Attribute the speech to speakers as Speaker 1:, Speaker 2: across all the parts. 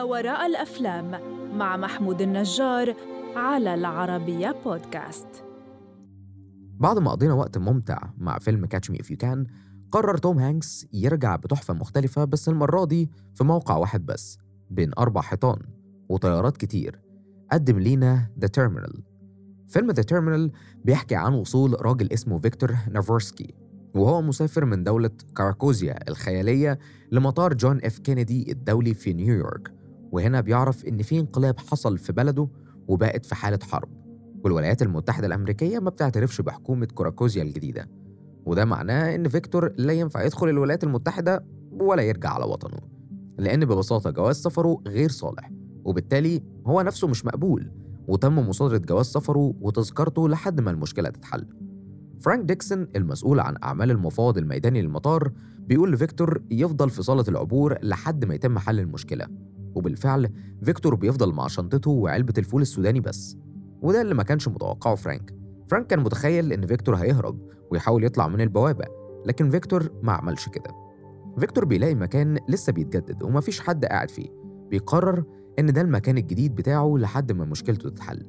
Speaker 1: ما وراء الأفلام مع محمود النجار على العربية بودكاست.
Speaker 2: بعد ما قضينا وقت ممتع مع فيلم Catch Me If You Can قرر توم هانكس يرجع بتحفة مختلفة بس المرة دي في موقع واحد بس بين أربع حيطان وطيارات كتير قدم لينا The Terminal فيلم The Terminal بيحكي عن وصول راجل اسمه فيكتور نافورسكي وهو مسافر من دولة كاراكوزيا الخيالية لمطار جون إف كينيدي الدولي في نيويورك. وهنا بيعرف إن في انقلاب حصل في بلده وبقت في حالة حرب والولايات المتحدة الأمريكية ما بتعترفش بحكومة كوراكوزيا الجديدة وده معناه إن فيكتور لا ينفع يدخل الولايات المتحدة ولا يرجع على وطنه لأن ببساطة جواز سفره غير صالح وبالتالي هو نفسه مش مقبول وتم مصادرة جواز سفره وتذكرته لحد ما المشكلة تتحل. فرانك ديكسون المسؤول عن أعمال المفاوض الميداني للمطار بيقول لفيكتور يفضل في صالة العبور لحد ما يتم حل المشكلة وبالفعل فيكتور بيفضل مع شنطته وعلبة الفول السوداني بس وده اللي ما كانش متوقعه فرانك. فرانك كان متخيل إن فيكتور هيهرب ويحاول يطلع من البوابة لكن فيكتور ما عملش كده. فيكتور بيلاقي مكان لسه بيتجدد ومفيش حد قاعد فيه. بيقرر إن ده المكان الجديد بتاعه لحد ما مشكلته تتحل.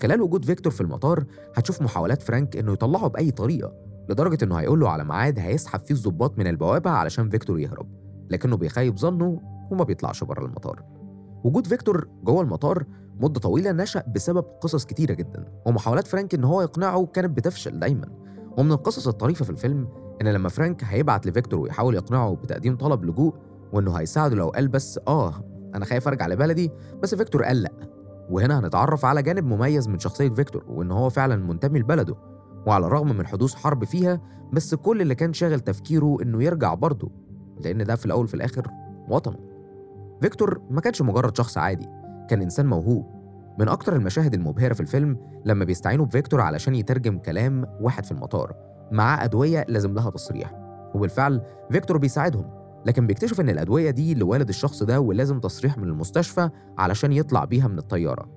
Speaker 2: خلال وجود فيكتور في المطار هتشوف محاولات فرانك إنه يطلعه بأي طريقة لدرجة إنه هيقول له على ميعاد هيسحب فيه الظباط من البوابة علشان فيكتور يهرب لكنه بيخيب ظنه وما بيطلعش بره المطار. وجود فيكتور جوه المطار مدة طويلة نشأ بسبب قصص كتيرة جدا ومحاولات فرانك إن هو يقنعه كانت بتفشل دايما. ومن القصص الطريفة في الفيلم إن لما فرانك هيبعت لفيكتور ويحاول يقنعه بتقديم طلب لجوء وإنه هيساعده لو قال بس آه أنا خايف أرجع لبلدي بس فيكتور قال لأ وهنا هنتعرف على جانب مميز من شخصية فيكتور وإن هو فعلا منتمي لبلده وعلى الرغم من حدوث حرب فيها بس كل اللي كان شاغل تفكيره إنه يرجع برضه لأن ده في الأول في الآخر وطنه. فيكتور ما كانش مجرد شخص عادي كان إنسان موهوب. من أكتر المشاهد المبهرة في الفيلم لما بيستعينوا بفيكتور علشان يترجم كلام واحد في المطار معاه أدوية لازم لها تصريح. وبالفعل فيكتور بيساعدهم لكن بيكتشف إن الأدوية دي لوالد الشخص ده ولازم تصريح من المستشفى علشان يطلع بيها من الطيارة.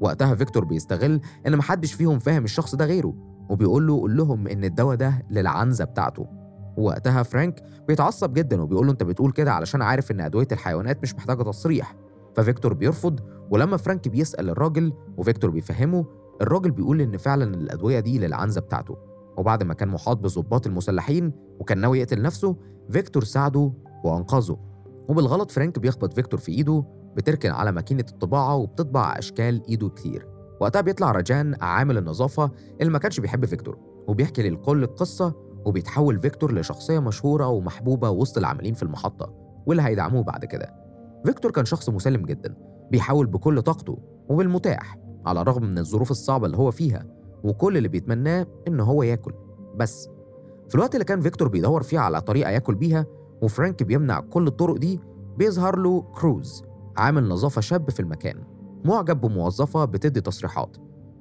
Speaker 2: وقتها فيكتور بيستغل إن محدش فيهم فاهم الشخص ده غيره وبيقول له قول لهم إن الدواء ده للعنزة بتاعته. وقتها فرانك بيتعصب جدا وبيقول له أنت بتقول كده علشان عارف إن أدوية الحيوانات مش محتاجة تصريح. ففيكتور بيرفض ولما فرانك بيسأل الراجل وفيكتور بيفهمه الراجل بيقول إن فعلا الأدوية دي للعنزة بتاعته. وبعد ما كان محاط بالظباط المسلحين وكان ناوي يقتل نفسه فيكتور ساعده وأنقذه. وبالغلط فرانك بيخبط فيكتور في إيده بتركن على ماكينة الطباعة وبتطبع أشكال إيده كتير. وقتها بيطلع رجان عامل النظافة اللي ما كانش بيحب فيكتور وبيحكي للكل القصة وبيتحول فيكتور لشخصية مشهورة ومحبوبة وسط العاملين في المحطة واللي هيدعموه بعد كده. فيكتور كان شخص مسالم جدا بيحاول بكل طاقته وبالمتاح على الرغم من الظروف الصعبة اللي هو فيها وكل اللي بيتمناه إن هو ياكل. بس في الوقت اللي كان فيكتور بيدور فيه على طريقة ياكل بيها وفرانك بيمنع كل الطرق دي بيظهر له كروز عامل نظافة شاب في المكان معجب بموظفة بتدي تصريحات.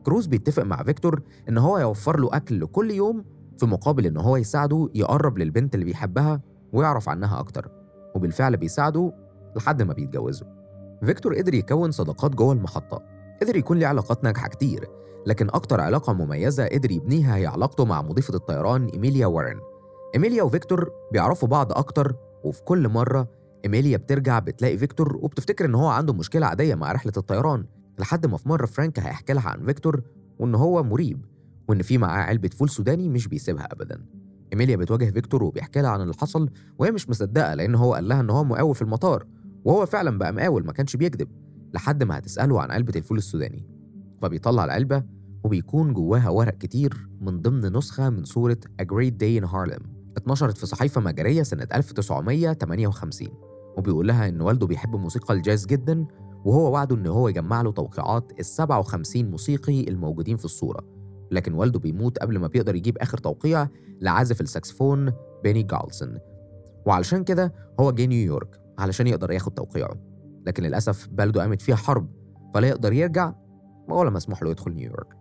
Speaker 2: كروز بيتفق مع فيكتور إن هو يوفر له أكل كل يوم في مقابل إن هو يساعده يقرب للبنت اللي بيحبها ويعرف عنها أكتر وبالفعل بيساعده لحد ما بيتجوزوا فيكتور قدر يكون صداقات جوه المحطة قدر يكون ليه علاقات ناجحة كتير لكن أكتر علاقة مميزة قدر يبنيها هي علاقته مع مضيفة الطيران إيميليا وارن. إيميليا وفيكتور بيعرفوا بعض أكتر وفي كل مرة إيميليا بترجع بتلاقي فيكتور وبتفتكر إن هو عنده مشكلة عادية مع رحلة الطيران لحد ما في مرة فرانك هيحكي لها عن فيكتور وإن هو مريب. وإن في معاه علبة فول سوداني مش بيسيبها أبدا. إيميليا بتواجه فيكتور وبيحكي لها عن اللي حصل وهي مش مصدقة لأن هو قال لها إن هو مقاول في المطار وهو فعلا بقى مقاول ما كانش بيكذب لحد ما هتسأله عن علبة الفول السوداني. فبيطلع العلبة وبيكون جواها ورق كتير من ضمن نسخة من صورة A Great Day in Harlem. اتنشرت في صحيفة مجرية سنة 1958 وبيقول لها إن والده بيحب موسيقى الجاز جدا وهو وعده إن هو يجمع له توقيعات ال 57 موسيقي الموجودين في الصورة. لكن والده بيموت قبل ما بيقدر يجيب آخر توقيع لعازف الساكسفون بيني جولسون وعلشان كده هو جه نيويورك علشان يقدر ياخد توقيعه. لكن للأسف بلده قامت فيها حرب فلا يقدر يرجع ولا مسموح له يدخل نيويورك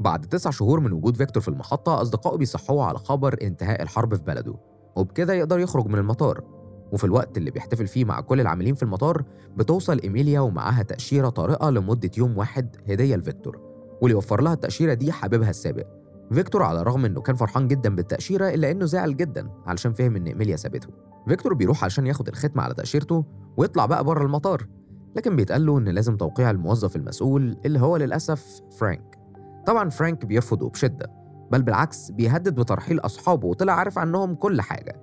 Speaker 2: بعد تسع شهور من وجود فيكتور في المحطة أصدقائه بيصحوه على خبر انتهاء الحرب في بلده وبكده يقدر يخرج من المطار. وفي الوقت اللي بيحتفل فيه مع كل العاملين في المطار بتوصل إيميليا ومعاها تأشيرة طارئة لمدة يوم واحد هدية لفيكتور. واللي وفر لها التأشيرة دي حبيبها السابق. فيكتور على الرغم إنه كان فرحان جدا بالتأشيرة إلا إنه زعل جدا علشان فهم إن إيميليا سابته. فيكتور بيروح علشان ياخد الختمة على تأشيرته ويطلع بقى بره المطار لكن بيتقال له إن لازم توقيع الموظف المسؤول اللي هو للأسف فرانك. طبعا فرانك بيرفضه بشدة بل بالعكس بيهدد بترحيل أصحابه وطلع عارف عنهم كل حاجة.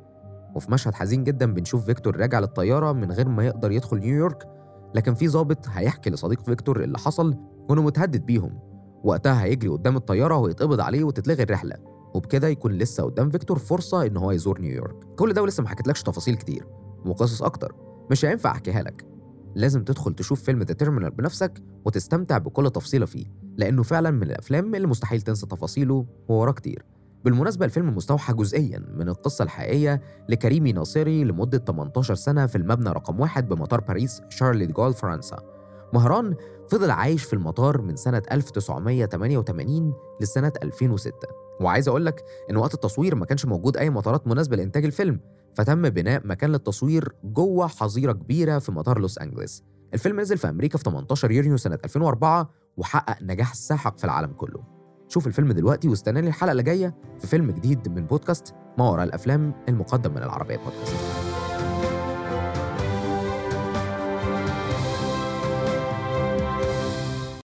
Speaker 2: وفي مشهد حزين جدا بنشوف فيكتور راجع للطيارة من غير ما يقدر يدخل نيويورك لكن في ضابط هيحكي لصديق فيكتور اللي حصل وإنه متهدد بيهم. وقتها هيجري قدام الطيارة ويتقبض عليه وتتلغي الرحلة وبكده يكون لسه قدام فيكتور فرصة إن هو يزور نيويورك. كل ده ولسه ما حكيتلكش تفاصيل كتير وقصص أكتر. مش هينفع أحكيها لك. لازم تدخل تشوف فيلم The Terminal بنفسك وتستمتع بكل تفصيلة فيه لأنه فعلا من الأفلام اللي مستحيل تنسى تفاصيله ووراه كتير. بالمناسبة الفيلم مستوحى جزئيا من القصة الحقيقية لكريمي ناصري لمدة 18 سنة في المبنى رقم واحد بمطار باريس شارل دي جول فرنسا. مهران فضل عايش في المطار من سنة 1988 لسنة 2006 وعايز أقول لك إن وقت التصوير ما كانش موجود أي مطارات مناسبة لإنتاج الفيلم فتم بناء مكان للتصوير جوه حظيرة كبيرة في مطار لوس أنجلس الفيلم نزل في أمريكا في 18 يونيو سنة 2004 وحقق نجاح ساحق في العالم كله. شوف الفيلم دلوقتي واستناني الحلقة اللي جاية في فيلم جديد من بودكاست ما وراء الأفلام المقدم من العربية بودكاست.